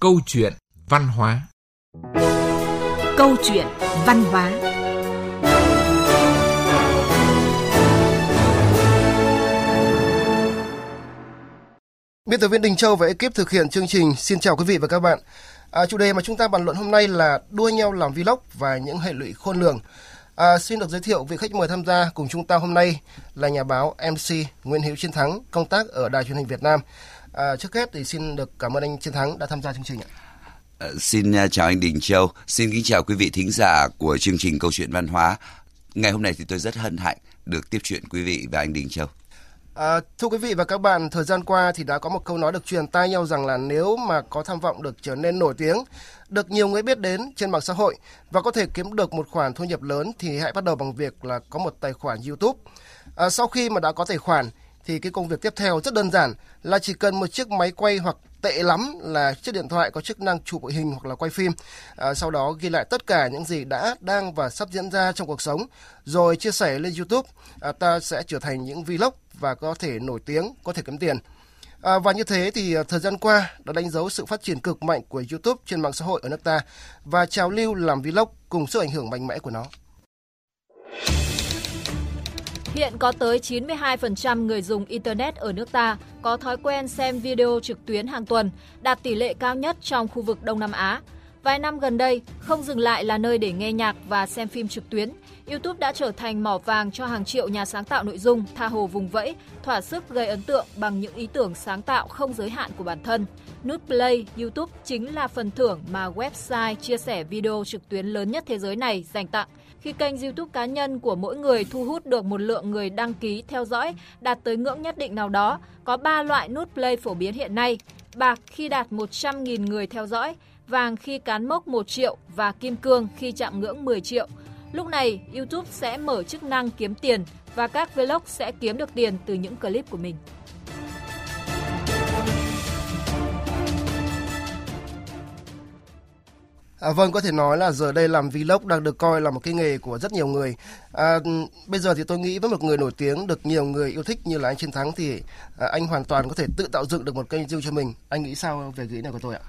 Câu chuyện văn hóa Câu chuyện văn hóa Biên tập viên Đình Châu và ekip thực hiện chương trình xin chào quý vị và các bạn. À, chủ đề mà chúng ta bàn luận hôm nay là đua nhau làm vlog và những hệ lụy khôn lường. À, xin được giới thiệu vị khách mời tham gia cùng chúng ta hôm nay là nhà báo MC Nguyễn Hữu Chiến Thắng, công tác ở Đài truyền hình Việt Nam. À, trước hết thì xin được cảm ơn anh Chiến Thắng đã tham gia chương trình ạ. À, xin chào anh Đình Châu, xin kính chào quý vị thính giả của chương trình Câu chuyện văn hóa. Ngày hôm nay thì tôi rất hân hạnh được tiếp chuyện quý vị và anh Đình Châu. À, thưa quý vị và các bạn, thời gian qua thì đã có một câu nói được truyền tai nhau rằng là nếu mà có tham vọng được trở nên nổi tiếng, được nhiều người biết đến trên mạng xã hội và có thể kiếm được một khoản thu nhập lớn thì hãy bắt đầu bằng việc là có một tài khoản YouTube. À, sau khi mà đã có tài khoản thì cái công việc tiếp theo rất đơn giản là chỉ cần một chiếc máy quay hoặc tệ lắm là chiếc điện thoại có chức năng chụp hình hoặc là quay phim. À, sau đó ghi lại tất cả những gì đã, đang và sắp diễn ra trong cuộc sống, rồi chia sẻ lên YouTube. À, ta sẽ trở thành những vlog và có thể nổi tiếng, có thể kiếm tiền. À, và như thế thì à, thời gian qua đã đánh dấu sự phát triển cực mạnh của YouTube trên mạng xã hội ở nước ta và trào lưu làm vlog cùng sự ảnh hưởng mạnh mẽ của nó. Hiện có tới 92% người dùng Internet ở nước ta có thói quen xem video trực tuyến hàng tuần, đạt tỷ lệ cao nhất trong khu vực Đông Nam Á. Vài năm gần đây, không dừng lại là nơi để nghe nhạc và xem phim trực tuyến, YouTube đã trở thành mỏ vàng cho hàng triệu nhà sáng tạo nội dung tha hồ vùng vẫy, thỏa sức gây ấn tượng bằng những ý tưởng sáng tạo không giới hạn của bản thân. Nút Play YouTube chính là phần thưởng mà website chia sẻ video trực tuyến lớn nhất thế giới này dành tặng. Khi kênh YouTube cá nhân của mỗi người thu hút được một lượng người đăng ký theo dõi đạt tới ngưỡng nhất định nào đó, có 3 loại nút Play phổ biến hiện nay. Bạc khi đạt 100.000 người theo dõi, vàng khi cán mốc 1 triệu và kim cương khi chạm ngưỡng 10 triệu. Lúc này, YouTube sẽ mở chức năng kiếm tiền và các vlog sẽ kiếm được tiền từ những clip của mình. À, vâng, có thể nói là giờ đây làm vlog đang được coi là một cái nghề của rất nhiều người. À, bây giờ thì tôi nghĩ với một người nổi tiếng được nhiều người yêu thích như là anh Chiến Thắng thì à, anh hoàn toàn có thể tự tạo dựng được một kênh riêng cho mình. Anh nghĩ sao về cái này của tôi ạ?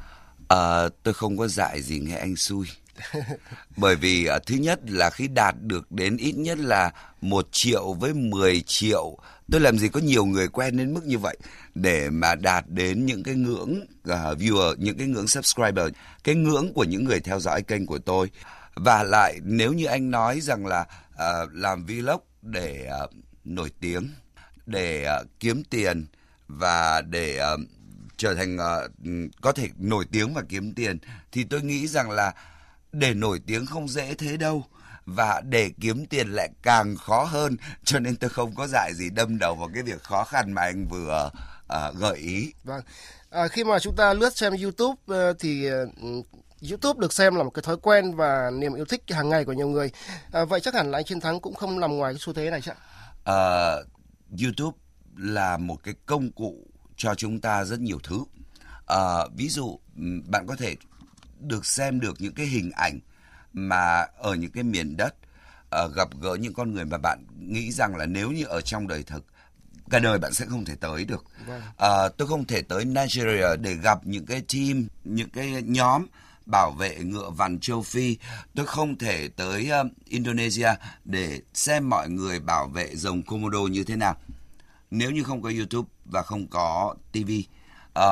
À, tôi không có dạy gì nghe anh xui. Bởi vì uh, thứ nhất là khi đạt được đến ít nhất là một triệu với 10 triệu, tôi làm gì có nhiều người quen đến mức như vậy để mà đạt đến những cái ngưỡng uh, viewer, những cái ngưỡng subscriber, cái ngưỡng của những người theo dõi kênh của tôi. Và lại nếu như anh nói rằng là uh, làm vlog để uh, nổi tiếng, để uh, kiếm tiền và để uh, trở thành uh, có thể nổi tiếng và kiếm tiền thì tôi nghĩ rằng là để nổi tiếng không dễ thế đâu và để kiếm tiền lại càng khó hơn cho nên tôi không có dạy gì đâm đầu vào cái việc khó khăn mà anh vừa uh, gợi ý. Vâng. À, khi mà chúng ta lướt xem YouTube uh, thì uh, YouTube được xem là một cái thói quen và niềm yêu thích hàng ngày của nhiều người. À, vậy chắc hẳn là anh Chiến Thắng cũng không nằm ngoài cái xu thế này chứ ạ? Uh, YouTube là một cái công cụ cho chúng ta rất nhiều thứ. Uh, ví dụ bạn có thể được xem được những cái hình ảnh mà ở những cái miền đất uh, gặp gỡ những con người mà bạn nghĩ rằng là nếu như ở trong đời thực cả đời bạn sẽ không thể tới được. Uh, tôi không thể tới Nigeria để gặp những cái team, những cái nhóm bảo vệ ngựa vằn châu Phi. Tôi không thể tới uh, Indonesia để xem mọi người bảo vệ rồng Komodo như thế nào. Nếu như không có YouTube và không có TV. Uh,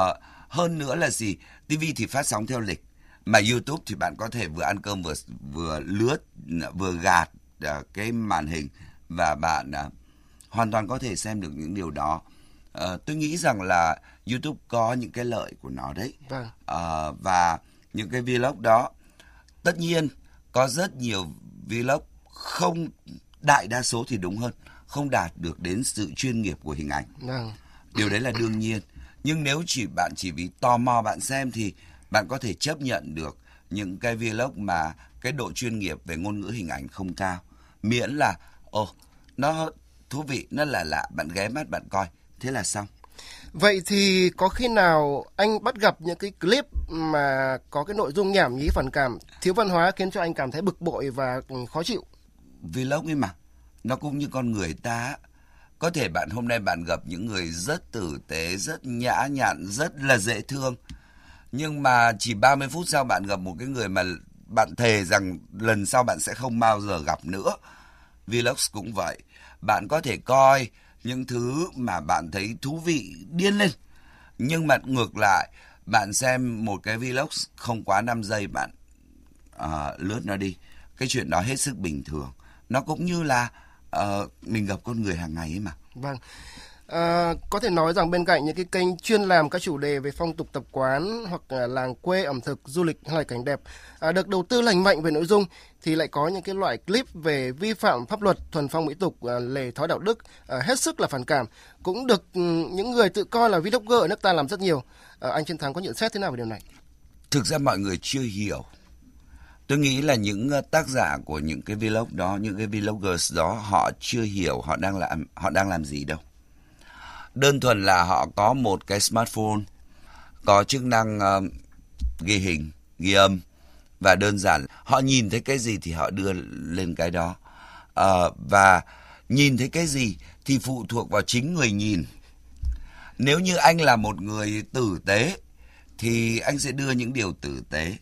hơn nữa là gì? TV thì phát sóng theo lịch mà YouTube thì bạn có thể vừa ăn cơm vừa vừa lướt vừa gạt uh, cái màn hình và bạn uh, hoàn toàn có thể xem được những điều đó. Uh, tôi nghĩ rằng là YouTube có những cái lợi của nó đấy. Vâng. Uh, và những cái vlog đó tất nhiên có rất nhiều vlog không đại đa số thì đúng hơn không đạt được đến sự chuyên nghiệp của hình ảnh. Vâng. Điều đấy là đương nhiên. Nhưng nếu chỉ bạn chỉ vì tò mò bạn xem thì bạn có thể chấp nhận được những cái vlog mà cái độ chuyên nghiệp về ngôn ngữ hình ảnh không cao miễn là ồ oh, nó thú vị nó là lạ bạn ghé mắt bạn coi thế là xong Vậy thì có khi nào anh bắt gặp những cái clip mà có cái nội dung nhảm nhí phản cảm, thiếu văn hóa khiến cho anh cảm thấy bực bội và khó chịu? Vlog ấy mà, nó cũng như con người ta. Có thể bạn hôm nay bạn gặp những người rất tử tế, rất nhã nhặn, rất là dễ thương nhưng mà chỉ 30 phút sau bạn gặp một cái người mà bạn thề rằng lần sau bạn sẽ không bao giờ gặp nữa. Vlogs cũng vậy. Bạn có thể coi những thứ mà bạn thấy thú vị điên lên. Nhưng mà ngược lại, bạn xem một cái vlog không quá 5 giây bạn uh, lướt nó đi. Cái chuyện đó hết sức bình thường. Nó cũng như là uh, mình gặp con người hàng ngày ấy mà. Vâng. À, có thể nói rằng bên cạnh những cái kênh chuyên làm các chủ đề về phong tục tập quán hoặc là làng quê ẩm thực du lịch hay là cảnh đẹp à, được đầu tư lành mạnh về nội dung thì lại có những cái loại clip về vi phạm pháp luật thuần phong mỹ tục à, lề thói đạo đức à, hết sức là phản cảm. Cũng được ừ, những người tự coi là vlogger ở nước ta làm rất nhiều. À, anh chiến thắng có nhận xét thế nào về điều này? Thực ra mọi người chưa hiểu. Tôi nghĩ là những tác giả của những cái vlog đó những cái vloggers đó họ chưa hiểu họ đang làm họ đang làm gì đâu đơn thuần là họ có một cái smartphone có chức năng uh, ghi hình ghi âm. Và đơn giản họ nhìn thấy cái gì thì họ đưa lên cái đó. Uh, và nhìn thấy cái gì thì phụ thuộc vào chính người nhìn. Nếu như anh là một người tử tế thì anh sẽ đưa những điều tử tế.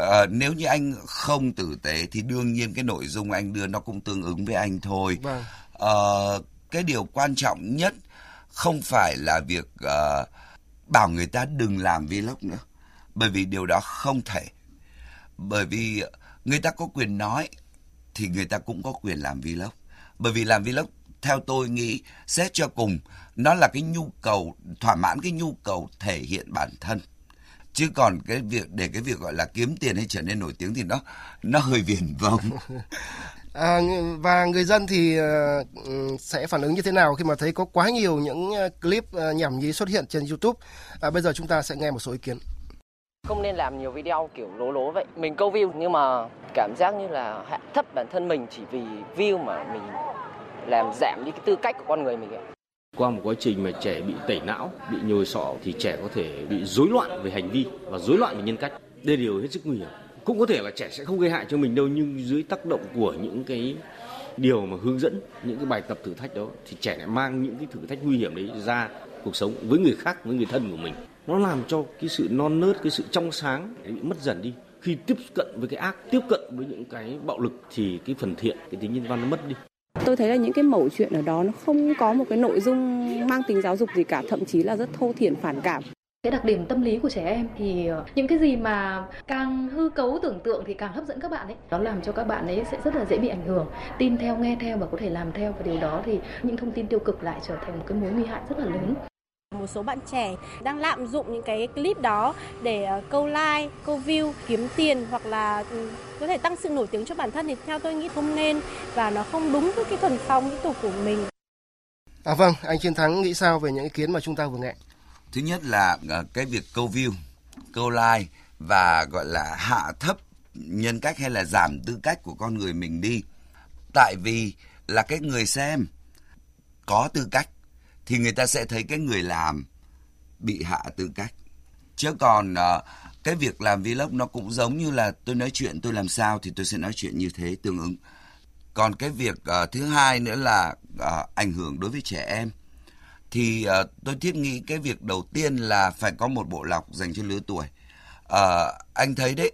Uh, nếu như anh không tử tế thì đương nhiên cái nội dung anh đưa nó cũng tương ứng với anh thôi. Vâng. uh, cái điều quan trọng nhất không phải là việc uh, bảo người ta đừng làm vlog nữa. Bởi vì điều đó không thể. Bởi vì người ta có quyền nói thì người ta cũng có quyền làm vlog. Bởi vì làm vlog theo tôi nghĩ xét cho cùng nó là cái nhu cầu thỏa mãn cái nhu cầu thể hiện bản thân. Chứ còn cái việc để cái việc gọi là kiếm tiền hay trở nên nổi tiếng thì nó nó hơi viển vông. À, và người dân thì uh, sẽ phản ứng như thế nào khi mà thấy có quá nhiều những clip uh, nhảm nhí xuất hiện trên YouTube? À, bây giờ chúng ta sẽ nghe một số ý kiến. Không nên làm nhiều video kiểu lố lố vậy. Mình câu view nhưng mà cảm giác như là hạ thấp bản thân mình chỉ vì view mà mình làm giảm đi cái tư cách của con người mình ấy. Qua một quá trình mà trẻ bị tẩy não, bị nhồi sọ thì trẻ có thể bị rối loạn về hành vi và rối loạn về nhân cách. Đây điều hết sức nguy hiểm cũng có thể là trẻ sẽ không gây hại cho mình đâu, nhưng dưới tác động của những cái điều mà hướng dẫn, những cái bài tập thử thách đó, thì trẻ lại mang những cái thử thách nguy hiểm đấy ra cuộc sống với người khác, với người thân của mình. Nó làm cho cái sự non nớt, cái sự trong sáng bị mất dần đi. Khi tiếp cận với cái ác, tiếp cận với những cái bạo lực thì cái phần thiện, cái tính nhân văn nó mất đi. Tôi thấy là những cái mẩu chuyện ở đó nó không có một cái nội dung mang tính giáo dục gì cả, thậm chí là rất thô thiển, phản cảm cái đặc điểm tâm lý của trẻ em thì ờ, những cái gì mà càng hư cấu tưởng tượng thì càng hấp dẫn các bạn ấy nó làm cho các bạn ấy sẽ rất là dễ bị ảnh hưởng tin theo nghe theo và có thể làm theo và điều đó thì những thông tin tiêu cực lại trở thành một cái mối nguy hại rất là lớn một số bạn trẻ đang lạm dụng những cái clip đó để ờ, câu like, câu view, kiếm tiền hoặc là ừ, có thể tăng sự nổi tiếng cho bản thân thì theo tôi nghĩ không nên và nó không đúng với cái thuần phong mỹ tục của mình. À vâng, anh Chiến Thắng nghĩ sao về những ý kiến mà chúng ta vừa nghe? Thứ nhất là ờ, cái việc câu view câu like và gọi là hạ thấp nhân cách hay là giảm tư cách của con người mình đi. Tại vì là cái người xem có tư cách thì người ta sẽ thấy cái người làm bị hạ tư cách. Chứ còn uh, cái việc làm vlog nó cũng giống như là tôi nói chuyện tôi làm sao thì tôi sẽ nói chuyện như thế tương ứng. Còn cái việc uh, thứ hai nữa là uh, ảnh hưởng đối với trẻ em thì uh, tôi thiết nghĩ cái việc đầu tiên là phải có một bộ lọc dành cho lứa tuổi. Uh, anh thấy đấy,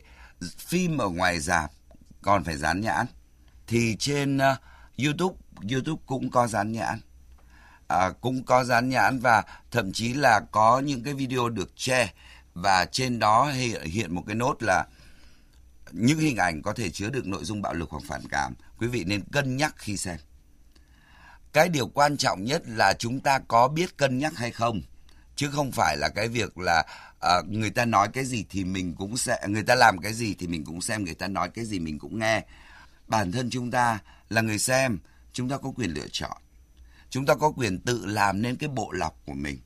phim ở ngoài rạp còn phải dán nhãn. Thì trên uh, YouTube, YouTube cũng có dán nhãn. uh, cũng có dán nhãn và thậm chí là có những cái video được che và trên đó hiện một cái nốt là những hình ảnh có thể chứa được nội dung bạo lực hoặc phản cảm. Quý vị nên cân nhắc khi xem cái điều quan trọng nhất là chúng ta có biết cân nhắc hay không chứ không phải là cái việc là uh, người ta nói cái gì thì mình cũng sẽ người ta làm cái gì thì mình cũng xem người ta nói cái gì mình cũng nghe. Bản thân chúng ta là người xem chúng ta có quyền lựa chọn. Chúng ta có quyền tự làm nên cái bộ lọc của mình.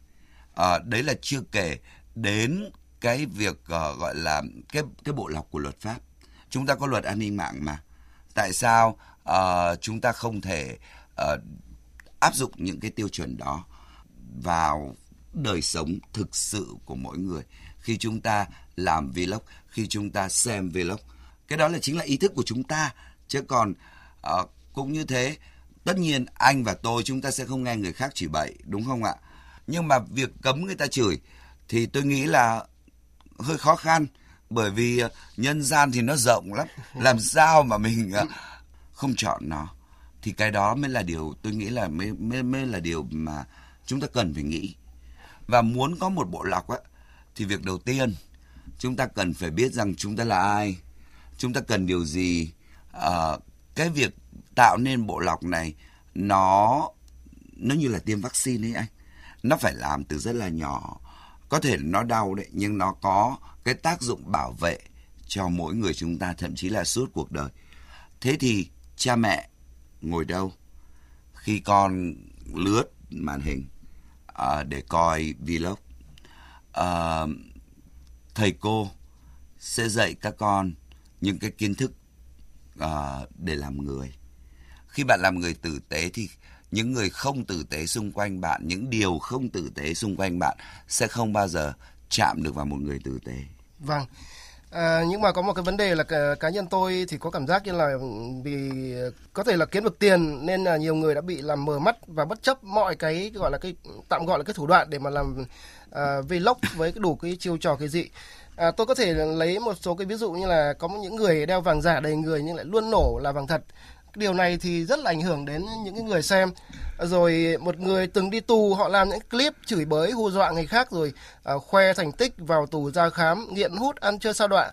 Uh, đấy là chưa kể đến cái việc uh, gọi là cái cái bộ lọc của luật pháp. Chúng ta có luật an ninh mạng mà. Tại sao uh, chúng ta không thể uh, áp dụng những cái tiêu chuẩn đó vào đời sống thực sự của mỗi người. Khi chúng ta làm vlog khi chúng ta xem vlog cái đó là chính là ý thức của chúng ta. Chứ còn uh, cũng như thế tất nhiên anh và tôi chúng ta sẽ không nghe người khác chửi bậy đúng không ạ? Nhưng mà việc cấm người ta chửi thì tôi nghĩ là hơi khó khăn bởi vì ờ, nhân gian thì nó rộng lắm. Làm sao mà mình ờ, không chọn nó? Thì cái đó mới là điều tôi nghĩ là mới mới mới là điều mà chúng ta cần phải nghĩ. Và muốn có một bộ lọc á thì việc đầu tiên chúng ta cần phải biết rằng chúng ta là ai. Chúng ta cần điều gì. À, cái việc tạo nên bộ lọc này nó nó như là tiêm vaccine ấy anh. Nó phải làm từ rất là nhỏ. Có thể nó đau đấy nhưng nó có cái tác dụng bảo vệ cho mỗi người chúng ta thậm chí là suốt cuộc đời. Thế thì cha mẹ ngồi đâu. Khi con lướt màn hình uh, để coi vlog uh, thầy cô sẽ dạy các con những cái kiến thức uh, để làm người. Khi bạn làm người tử tế thì những người không tử tế xung quanh bạn những điều không tử tế xung quanh bạn sẽ không bao giờ chạm được vào một người tử tế. Vâng. À, nhưng mà có một cái vấn đề là cá, cá nhân tôi thì có cảm giác như là vì có thể là kiếm được tiền nên là nhiều người đã bị làm mờ mắt và bất chấp mọi cái gọi là cái tạm gọi là cái thủ đoạn để mà làm à, vlog với cái đủ cái chiêu trò cái gì À, tôi có thể lấy một số cái ví dụ như là có những người đeo vàng giả đầy người nhưng lại luôn nổ là vàng thật điều này thì rất là ảnh hưởng đến những người xem. Rồi một người từng đi tù họ làm những clip chửi bới hù dọa người khác rồi à, khoe thành tích vào tù ra khám nghiện hút ăn chơi sao đoạn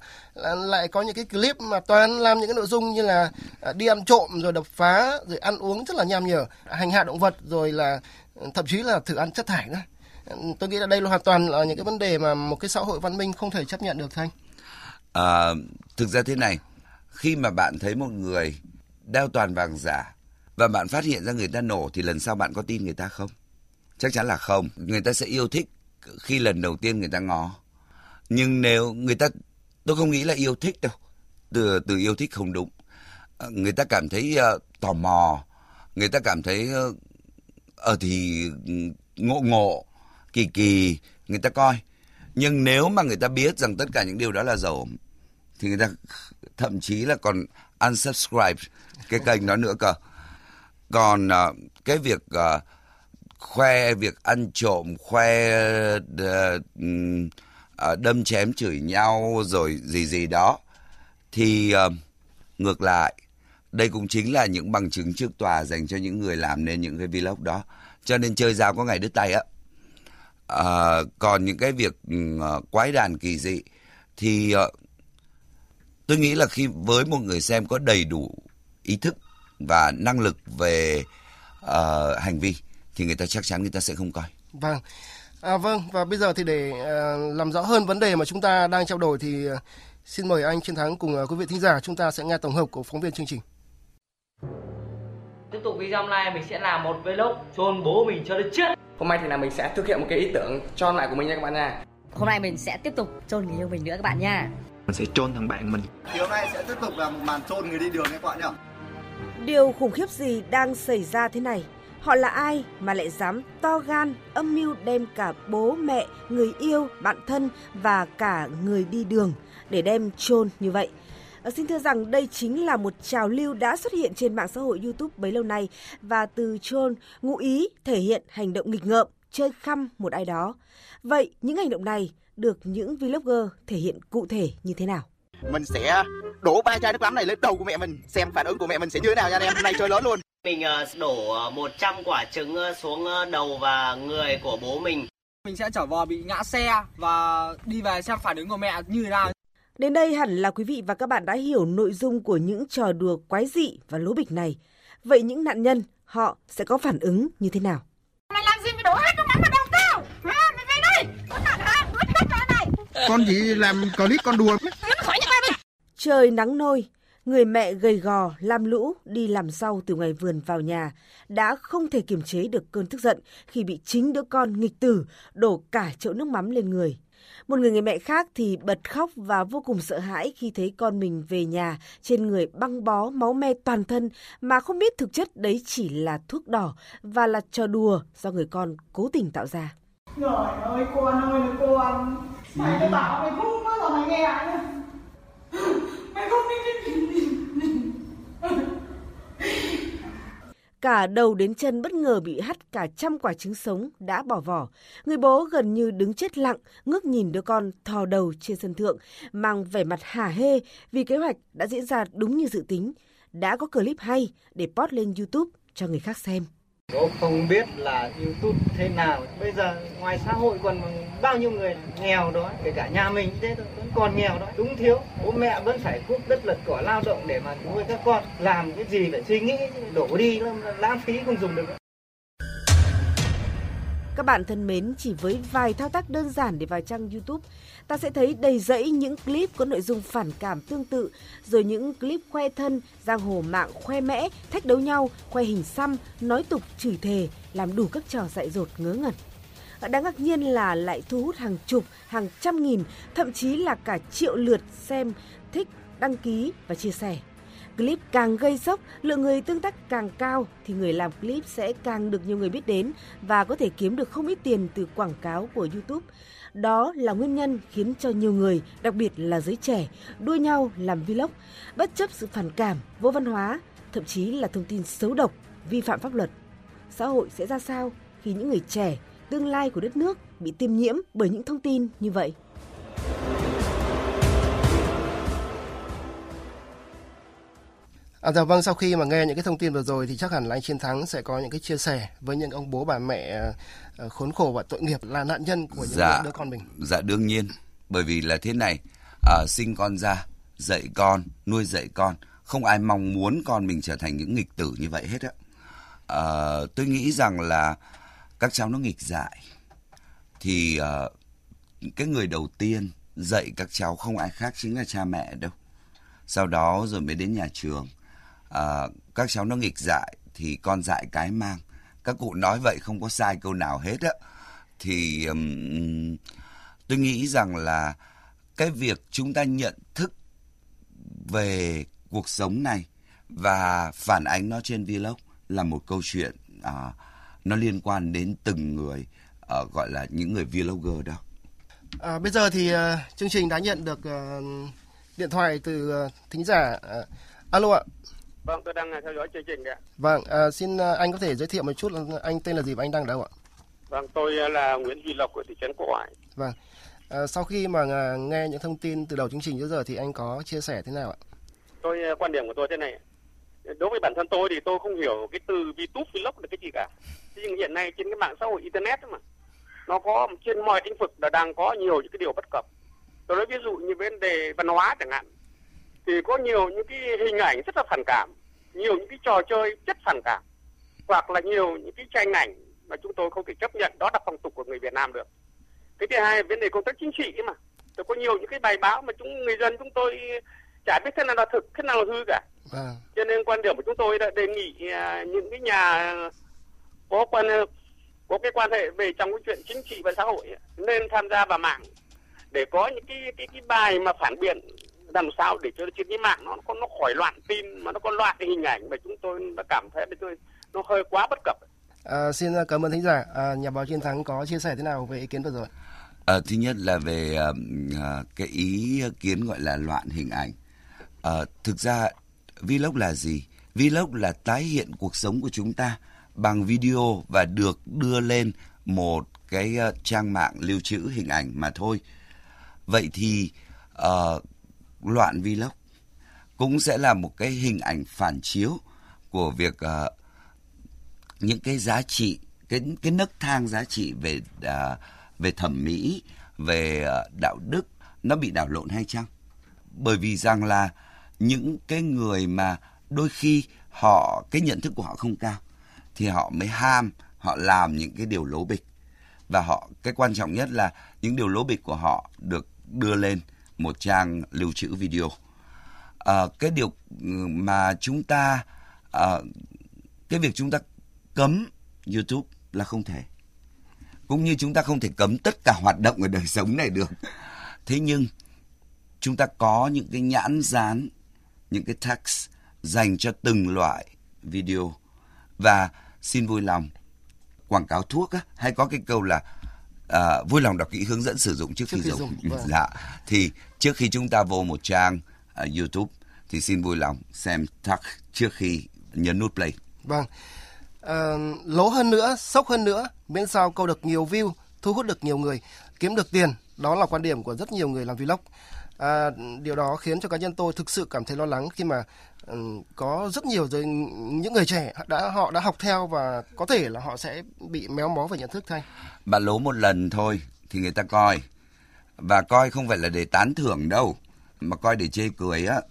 lại có những cái clip mà toàn làm những cái nội dung như là à, đi ăn trộm rồi đập phá rồi ăn uống rất là nham nhở hành hạ động vật rồi là ừ, thậm chí là thử ăn chất thải nữa. Ừ, tôi nghĩ là đây là hoàn toàn là những cái vấn đề mà một cái xã hội văn minh không thể chấp nhận được thanh. À, thực ra thế này khi mà bạn thấy một người đeo toàn vàng giả và bạn phát hiện ra người ta nổ thì lần sau bạn có tin người ta không? Chắc chắn là không. Người ta sẽ yêu thích khi lần đầu tiên người ta ngó. Nhưng nếu người ta tôi không nghĩ là yêu thích đâu. Từ từ yêu thích không đúng. Ờ, người ta cảm thấy uh, tò mò, người ta cảm thấy ở uh, uh, thì ừ, ngộ ngộ, kỳ kỳ, người ta coi. Nhưng nếu mà người ta biết rằng tất cả những điều đó là dầu thì người ta thậm chí là còn unsubscribe cái kênh đó nữa cơ. Còn uh, cái việc uh, khoe việc ăn trộm khoe uh, uh, đâm chém chửi nhau rồi gì gì đó thì uh, ngược lại đây cũng chính là những bằng chứng trước tòa dành cho những người làm nên những cái vlog đó. Cho nên chơi dao có ngày đứt tay á. À, còn những cái việc uh, quái đàn kỳ dị thì uh, tôi nghĩ là khi với một người xem có đầy đủ ý thức và năng lực về uh, hành vi thì người ta chắc chắn người ta sẽ không coi. Vâng. À, vâng và bây giờ thì để uh, làm rõ hơn vấn đề mà chúng ta đang trao đổi thì uh, xin mời anh Chiến Thắng cùng uh, quý vị thính giả chúng ta sẽ nghe tổng hợp của phóng viên chương trình. Tiếp tục video hôm nay mình sẽ làm một vlog chôn bố mình cho đến chết. Hôm nay thì là mình sẽ thực hiện một cái ý tưởng cho lại của mình nha các bạn nha. Hôm nay mình sẽ tiếp tục chôn người yêu mình nữa các bạn nha. Mình sẽ chôn thằng bạn mình. Hôm nay sẽ tiếp tục là một màn chôn người đi đường các bạn nhá. Điều khủng khiếp gì đang xảy ra thế này? Họ là ai mà lại dám to gan, âm mưu đem cả bố mẹ, người yêu, bạn thân và cả người đi đường để đem chôn như vậy? À, xin thưa rằng đây chính là một trào lưu đã xuất hiện trên mạng xã hội YouTube bấy lâu nay và từ chôn ngụ ý thể hiện hành động nghịch ngợm, chơi khăm một ai đó. Vậy những hành động này được những vlogger thể hiện cụ thể như thế nào? mình sẽ đổ ba chai nước mắm này lên đầu của mẹ mình xem phản ứng của mẹ mình sẽ như thế nào nha anh em hôm nay chơi lớn luôn mình uh, đổ 100 ờ, quả trứng ờ, xuống đầu và người của bố mình mình sẽ chở vò bị ngã xe và đi về xem phản ứng của mẹ như thế nào Đến đây hẳn là quý vị và các bạn đã hiểu nội dung của những trò đùa quái dị và lố bịch này. Vậy những nạn nhân, họ sẽ có phản ứng như thế nào? Mày làm gì mày đổ hết nước mắm vào đầu tao? À, mày về đây! Con nạn hả? này! Con chỉ làm clip con đùa. Trời nắng nôi, người mẹ gầy gò, lam lũ đi làm rau từ ngoài vườn vào nhà đã không thể kiềm chế được cơn tức giận khi bị chính đứa con nghịch tử đổ cả chậu nước mắm lên người. Một người người mẹ khác thì bật khóc và vô cùng sợ hãi khi thấy con mình về nhà trên người băng bó máu me toàn thân mà không biết thực chất đấy chỉ là thuốc đỏ và là trò đùa do người con cố tình tạo ra. Trời ơi con ơi con, mày cứ bảo mày không bao giờ mày nghe lại nữa mày không đi Cả đầu đến chân bất ngờ bị hắt cả trăm quả trứng sống đã bỏ vỏ. Người bố gần như đứng chết lặng, ngước nhìn đứa con thò đầu trên sân thượng, mang vẻ mặt hả hê vì kế hoạch đã diễn ra đúng như dự tính. Đã có clip hay để post lên YouTube cho người khác xem. Bố không biết là YouTube thế nào. Bây giờ ngoài xã hội còn bao nhiêu người nghèo đó, kể cả nhà mình thế thôi, vẫn còn nghèo đó, đúng thiếu. Bố mẹ vẫn phải cuốc đất lật cỏ lao động để mà nuôi các con. Làm cái gì phải suy nghĩ, đổ đi lãng phí không dùng được. Các bạn thân mến, chỉ với vài thao tác đơn giản để vào trang YouTube, ta sẽ thấy đầy rẫy những clip có nội dung phản cảm tương tự, rồi những clip khoe thân, giang hồ mạng khoe mẽ, thách đấu nhau, khoe hình xăm, nói tục chửi thề, làm đủ các trò dại dột ngớ ngẩn. Đáng ngạc nhiên là lại thu hút hàng chục, hàng trăm nghìn, thậm chí là cả triệu lượt xem, thích, đăng ký và chia sẻ. Clip càng gây sốc, lượng người tương tác càng cao thì người làm clip sẽ càng được nhiều người biết đến và có thể kiếm được không ít tiền từ quảng cáo của YouTube. Đó là nguyên nhân khiến cho nhiều người, đặc biệt là giới trẻ, đua nhau làm vlog, bất chấp sự phản cảm, vô văn hóa, thậm chí là thông tin xấu độc, vi phạm pháp luật. Xã hội sẽ ra sao khi những người trẻ, tương lai của đất nước bị tiêm nhiễm bởi những thông tin như vậy? À, dạ vâng, sau khi mà nghe những cái thông tin vừa rồi thì chắc hẳn là anh Chiến Thắng sẽ có những cái chia sẻ với những ông bố bà mẹ ờ, khốn khổ và tội nghiệp là nạn nhân của những dạ, đứa con mình. Dạ đương nhiên, bởi vì là thế này, à, sinh con ra, dạy con, nuôi dạy con, không ai mong muốn con mình trở thành những nghịch tử như vậy hết á. À, tôi nghĩ rằng là các cháu nó nghịch dại thì uh, cái người đầu tiên dạy các cháu không ai khác chính là cha mẹ đâu. Sau đó rồi mới đến nhà trường à, các cháu nó nghịch dại thì con dại cái mang các cụ nói vậy không có sai câu nào hết á thì um, tôi nghĩ rằng là cái việc chúng ta nhận thức về cuộc sống này và phản ánh nó trên vlog là một câu chuyện à, nó liên quan đến từng người à, gọi là những người vlogger đó. À, bây giờ thì uh, chương trình đã nhận được uh, điện thoại từ uh, thính giả. Uh, alo ạ. Vâng, tôi đang theo dõi chương trình ạ. Vâng, à, xin anh có thể giới thiệu một chút anh tên là gì và anh đang ở đâu ạ? Vâng, tôi là Nguyễn Duy Lộc của thị trấn Cổ Oải. Vâng, à, sau khi mà nghe những thông tin từ đầu chương trình đến giờ thì anh có chia sẻ thế nào ạ? Tôi quan điểm của tôi thế này. Đối với bản thân tôi thì tôi không hiểu cái từ VTube vlog là cái gì cả. Nhưng hiện nay trên cái mạng xã hội internet mà nó có trên mọi lĩnh vực là đang có nhiều những cái điều bất cập. Tôi nói ví dụ như vấn đề văn hóa chẳng hạn thì có nhiều những cái hình ảnh rất là phản cảm nhiều những cái trò chơi chất phản cảm hoặc là nhiều những cái tranh ảnh mà chúng tôi không thể chấp nhận đó là phong tục của người Việt Nam được. Cái thứ hai vấn đề công tác chính trị mà. Tôi có nhiều những cái bài báo mà chúng người dân chúng tôi chả biết thế nào là thực thế nào là hư cả. À. cho nên quan điểm của chúng tôi đã đề nghị à, những cái nhà có quan có cái quan hệ về trong cái chuyện chính trị và xã hội nên tham gia vào mạng để có những cái cái cái bài mà phản biện làm sao để cho trên cái mạng nó nó khỏi loạn tin mà nó có loạn cái hình ảnh mà chúng tôi đã cảm thấy tôi nó hơi quá bất cập. À, xin cảm ơn thính giả. À, nhà báo chiến thắng có chia sẻ thế nào về ý kiến vừa rồi? À, thứ nhất là về uh, cái ý kiến gọi là loạn hình ảnh. À, thực ra vlog là gì? Vlog là tái hiện cuộc sống của chúng ta bằng video và được đưa lên một cái trang mạng lưu trữ hình ảnh mà thôi. Vậy thì uh, loạn vlog cũng sẽ là một cái hình ảnh phản chiếu của việc uh, những cái giá trị cái cái nấc thang giá trị về uh, về thẩm mỹ về uh, đạo đức nó bị đảo lộn hay chăng? Bởi vì rằng là những cái người mà đôi khi họ cái nhận thức của họ không cao thì họ mới ham họ làm những cái điều lố bịch. Và họ cái quan trọng nhất là những điều lố bịch của họ được đưa lên một trang lưu trữ video. À, cái điều ừ, mà chúng ta à, cái việc chúng ta cấm YouTube là không thể. Cũng như chúng ta không thể cấm tất cả hoạt động ở đời sống này được. Thế nhưng chúng ta có những cái nhãn dán, những cái text dành cho từng loại video và xin vui lòng quảng cáo thuốc á, hay có cái câu là à, vui lòng đọc kỹ hướng dẫn sử dụng trước, trước khi, khi dùng. dùng. Vâng. Dạ. Thì trước khi chúng ta vô một trang uh, YouTube thì xin vui lòng xem tắt trước khi nhấn nút play. Vâng. à, lố hơn nữa, sốc hơn nữa, miễn sao câu được nhiều view, thu hút được nhiều người, kiếm được tiền. Đó là quan điểm của rất nhiều người làm vlog. À, điều đó khiến cho cá nhân tôi thực sự cảm thấy lo lắng khi mà Ừ, có rất nhiều giới, những người trẻ đã họ đã học theo và có thể là họ sẽ bị méo mó về nhận thức thay. Bạn lố một lần thôi thì người ta coi. Và coi không phải là để tán thưởng đâu mà coi để chê cười á.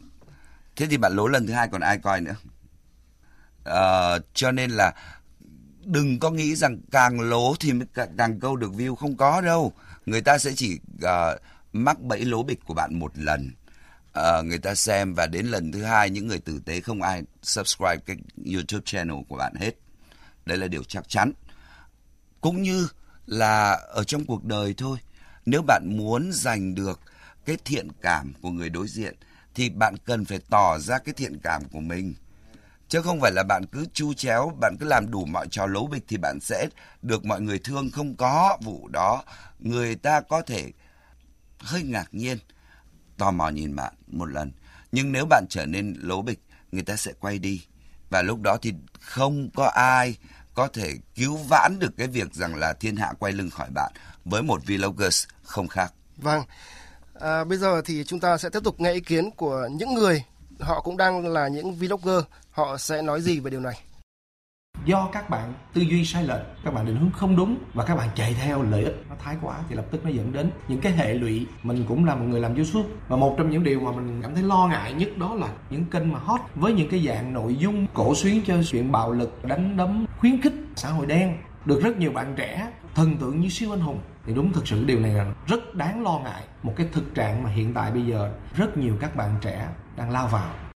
Thế thì bạn lố lần thứ hai còn ai coi nữa? À, cho nên là đừng có nghĩ rằng càng lố thì mới càng câu được view không có đâu. Người ta sẽ chỉ uh, mắc bẫy lố bịch của bạn một lần uh, người ta xem và đến lần thứ hai những người tử tế không ai subscribe cái YouTube channel của bạn hết. Đấy là điều chắc chắn. Cũng như là ở trong cuộc đời thôi nếu bạn muốn giành được cái thiện cảm của người đối diện thì bạn cần phải tỏ ra cái thiện cảm của mình. Chứ không phải là bạn cứ chu chéo bạn cứ làm đủ mọi trò lố bịch thì bạn sẽ được mọi người thương. Không có vụ đó. Người ta có thể hơi ngạc nhiên tò mò nhìn bạn một lần nhưng nếu bạn trở nên lố bịch người ta sẽ quay đi và lúc đó thì không có ai có thể cứu vãn được cái việc rằng là thiên hạ quay lưng khỏi bạn với một vloggers không khác. Vâng. À, bây giờ thì chúng ta sẽ tiếp tục nghe ý kiến của những người họ cũng đang là những vlogger, họ sẽ nói gì về điều này. Do các bạn tư duy sai lệch, các bạn định hướng không đúng và các bạn chạy theo lợi ích nó thái quá thì lập tức nó dẫn đến những cái hệ lụy. Mình cũng là một người làm YouTube và một trong những điều mà mình cảm thấy lo ngại nhất đó là những kênh mà hot với những cái dạng nội dung cổ xuyến cho chuyện bạo lực, đánh đấm, khuyến khích xã hội đen. Được rất nhiều bạn trẻ thần tượng như siêu anh hùng. Thì đúng thực sự điều này là rất đáng lo ngại một cái thực trạng mà hiện tại bây giờ rất nhiều các bạn trẻ đang lao vào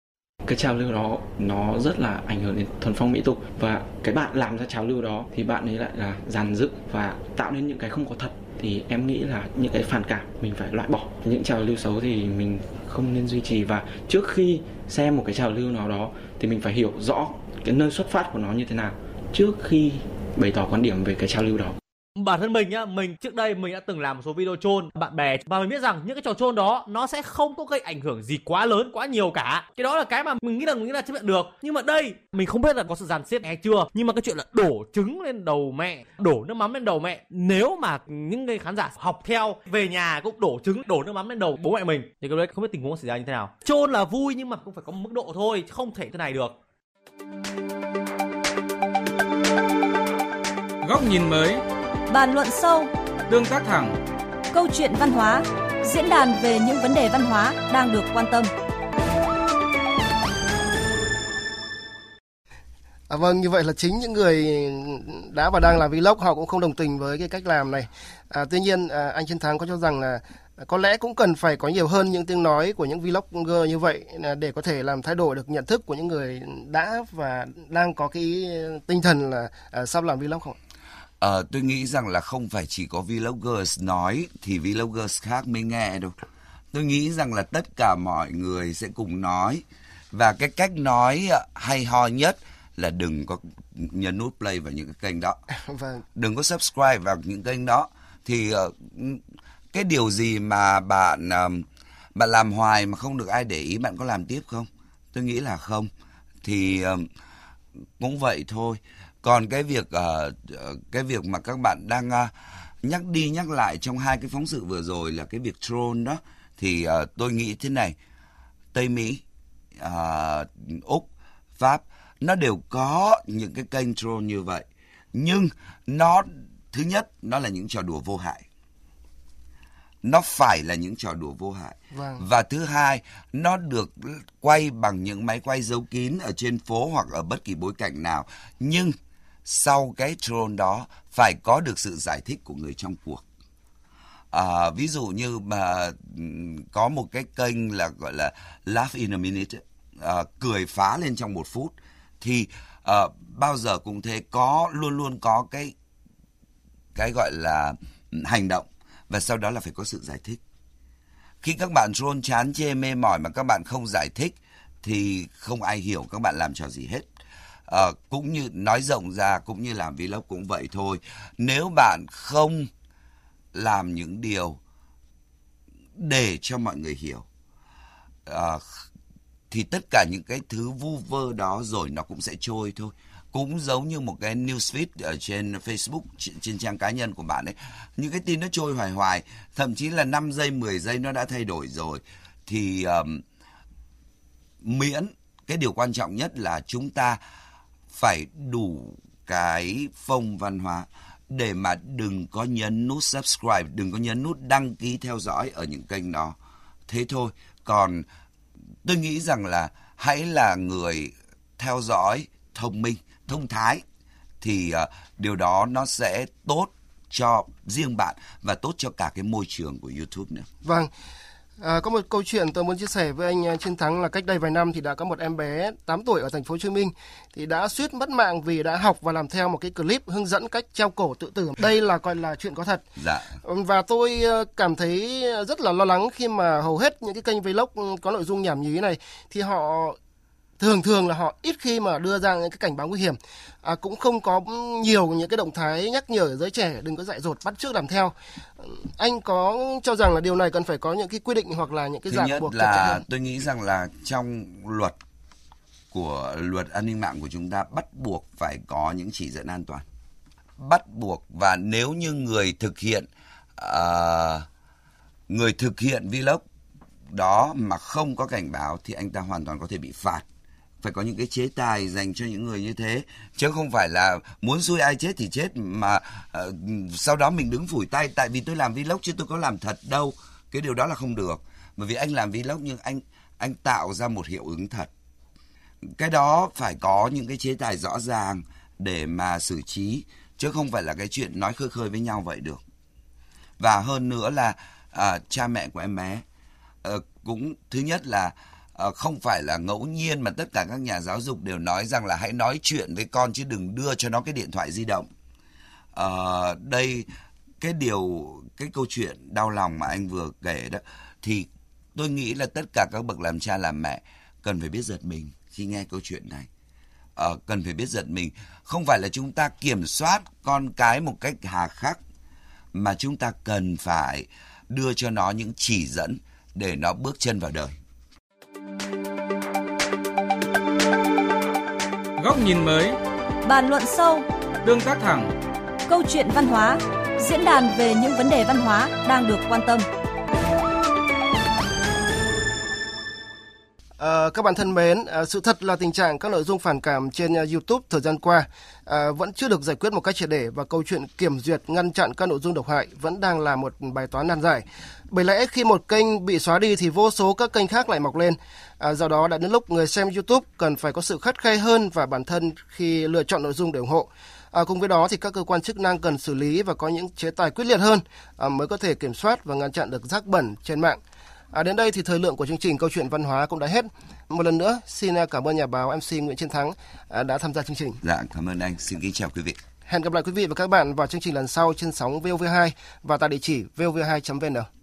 cái trào lưu đó, nó rất là ảnh hưởng đến thuần phong mỹ tục. Và cái bạn làm ra trào lưu đó thì bạn ấy lại là dàn dựng và tạo nên những cái không có thật. Thì em nghĩ là những cái phản cảm mình phải loại bỏ. Những trào lưu xấu thì mình không nên duy trì. Và trước khi xem một cái trào lưu nào đó thì mình phải hiểu rõ cái nơi xuất phát của nó như thế nào trước khi bày tỏ quan điểm về cái trào lưu đó bản thân mình nhá, mình trước đây mình đã từng làm một số video chôn bạn bè và mình biết rằng những cái trò chôn đó, nó sẽ không có gây ảnh hưởng gì quá lớn, quá nhiều cả. Cái đó là cái mà mình nghĩ là, mình nghĩ là chấp nhận được. Nhưng mà đây, mình không biết là có sự dàn xếp hay chưa. Nhưng mà cái chuyện là đổ trứng lên đầu mẹ, đổ nước mắm lên đầu mẹ, nếu mà những người khán giả học theo, về nhà cũng đổ trứng, đổ nước mắm lên đầu bố mẹ mình, thì cái đấy không biết tình huống xảy ra như thế nào. Chôn là vui nhưng mà cũng phải có một mức độ thôi, không thể thế này được. Góc nhìn mới bàn luận sâu, tương tác thẳng, câu chuyện văn hóa, diễn đàn về những vấn đề văn hóa đang được quan tâm. À, vâng, như vậy là chính những người đã và đang làm vlog họ cũng không đồng tình với cái cách làm này. À, tuy nhiên, à, anh Chiến Thắng có cho rằng là có lẽ cũng cần phải có nhiều hơn những tiếng nói của những vlogger như vậy để có thể làm thay đổi được nhận thức của những người đã và đang có cái tinh thần là à, sắp làm vlog không? Uh, tôi nghĩ rằng là không phải chỉ có vloggers nói thì vloggers khác mới nghe đâu. Tôi nghĩ rằng là tất cả mọi người sẽ cùng nói và cái cách nói hay ho nhất là đừng có nhấn nút play vào những cái kênh đó. Vâng. Đừng có subscribe vào những kênh đó. Thì uh, cái điều gì mà bạn bạn làm hoài mà không được ai để ý bạn có làm tiếp không? Tôi nghĩ là không. Thì cũng vậy thôi còn cái việc uh, cái việc mà các bạn đang uh, nhắc đi nhắc lại trong hai cái phóng sự vừa rồi là cái việc troll đó thì uh, tôi nghĩ thế này. Tây mỹ uh, úc pháp nó đều có những cái kênh troll như vậy. Nhưng nó thứ nhất nó là những trò đùa vô hại. Nó phải là những trò đùa vô hại. Vâng. và thứ hai nó được quay bằng những máy quay giấu kín ở trên phố hoặc ở bất kỳ bối cảnh nào. Nhưng sau cái troll đó phải có được sự giải thích của người trong cuộc. À, ví dụ như mà có một cái kênh là gọi là laugh in a minute à, cười phá lên trong một phút thì à, bao giờ cũng thế có luôn luôn có cái cái gọi là hành động và sau đó là phải có sự giải thích. Khi các bạn troll chán chê mê mỏi mà các bạn không giải thích thì không ai hiểu các bạn làm trò gì hết à, cũng như nói rộng ra cũng như làm vlog cũng vậy thôi. Nếu bạn không làm những điều để cho mọi người hiểu à, thì tất cả những cái thứ vu vơ đó rồi nó cũng sẽ trôi thôi. Cũng giống như một cái newsfeed ở trên Facebook trên trang cá nhân của bạn ấy. Những cái tin nó trôi hoài hoài thậm chí là 5 giây 10 giây nó đã thay đổi rồi. Thì um, miễn cái điều quan trọng nhất là chúng ta phải đủ cái phong văn hóa để mà đừng có nhấn nút subscribe, đừng có nhấn nút đăng ký theo dõi ở những kênh đó. Thế thôi. Còn tôi nghĩ rằng là hãy là người theo dõi thông minh, thông thái thì uh, điều đó nó sẽ tốt cho riêng bạn và tốt cho cả cái môi trường của YouTube nữa. Vâng. À, có một câu chuyện tôi muốn chia sẻ với anh à, Chiến Thắng là cách đây vài năm thì đã có một em bé 8 tuổi ở thành phố Hồ Chí Minh thì đã suýt mất mạng vì đã học và làm theo một cái clip hướng dẫn cách treo cổ tự tử. Đây là gọi là chuyện có thật. Dạ. Và tôi à, cảm thấy rất là lo lắng khi mà hầu hết những cái kênh vlog có nội dung nhảm nhí này thì họ thường thường là họ ít khi mà đưa ra những cái cảnh báo nguy hiểm. À, cũng không có nhiều những cái động thái nhắc nhở giới trẻ đừng có dại dột bắt trước làm theo. Anh có cho rằng là điều này cần phải có những cái quy định hoặc là những cái ràng buộc là tôi nghĩ rằng là trong luật của luật an ninh mạng của chúng ta bắt buộc phải có những chỉ dẫn an toàn. Bắt buộc và nếu như người thực hiện uh, người thực hiện vlog đó mà không có cảnh báo thì anh ta hoàn toàn có thể bị phạt phải có những cái chế tài dành cho những người như thế. Chứ không phải là muốn xui ai chết thì chết mà uh, sau đó mình đứng phủi tay tại vì tôi làm vlog chứ tôi có làm thật đâu. Cái điều đó là không được. Bởi vì anh làm vlog nhưng anh anh tạo ra một hiệu ứng thật. Cái đó phải có những cái chế tài rõ ràng để mà xử trí chứ không phải là cái chuyện nói khơi khơi với nhau vậy được. Và hơn nữa là uh, cha mẹ của em bé uh, cũng thứ nhất là uh, Ờ, không phải là ngẫu nhiên mà tất cả các nhà giáo dục đều nói rằng là hãy nói chuyện với con chứ đừng đưa cho nó cái điện thoại di động. à, đây cái điều cái câu chuyện đau lòng mà anh vừa kể đó thì tôi nghĩ là tất cả các bậc làm cha làm mẹ cần phải biết giật mình khi nghe câu chuyện này. à, cần phải biết giật mình không phải là chúng ta kiểm soát con cái một cách hà khắc mà chúng ta cần phải đưa cho nó những chỉ dẫn để nó bước chân vào đời. Góc nhìn mới, bàn luận sâu, tương tác thẳng, câu chuyện văn hóa, diễn đàn về những vấn đề văn hóa đang được quan tâm. À, các bạn thân mến, à, sự thật là tình trạng các nội dung phản cảm trên uh, YouTube thời gian qua à, vẫn chưa được giải quyết một cách triệt để và câu chuyện kiểm duyệt ngăn chặn các nội dung độc hại vẫn đang là một bài toán nan giải. Bởi lẽ khi một kênh bị xóa đi thì vô số các kênh khác lại mọc lên. À, do đó đã đến lúc người xem YouTube cần phải có sự khắt khe hơn và bản thân khi lựa chọn nội dung để ủng hộ. À, cùng với đó thì các cơ quan chức năng cần xử lý và có những chế tài quyết liệt hơn à, mới có thể kiểm soát và ngăn chặn được rác bẩn trên mạng. À, đến đây thì thời lượng của chương trình Câu chuyện văn hóa cũng đã hết. Một lần nữa, xin à, cảm ơn nhà báo MC Nguyễn Chiến Thắng à, đã tham gia chương trình. Dạ, cảm ơn anh. Xin kính chào quý vị. Hẹn gặp lại quý vị và các bạn vào chương trình lần sau trên sóng VOV2 và tại địa chỉ vov2.vn.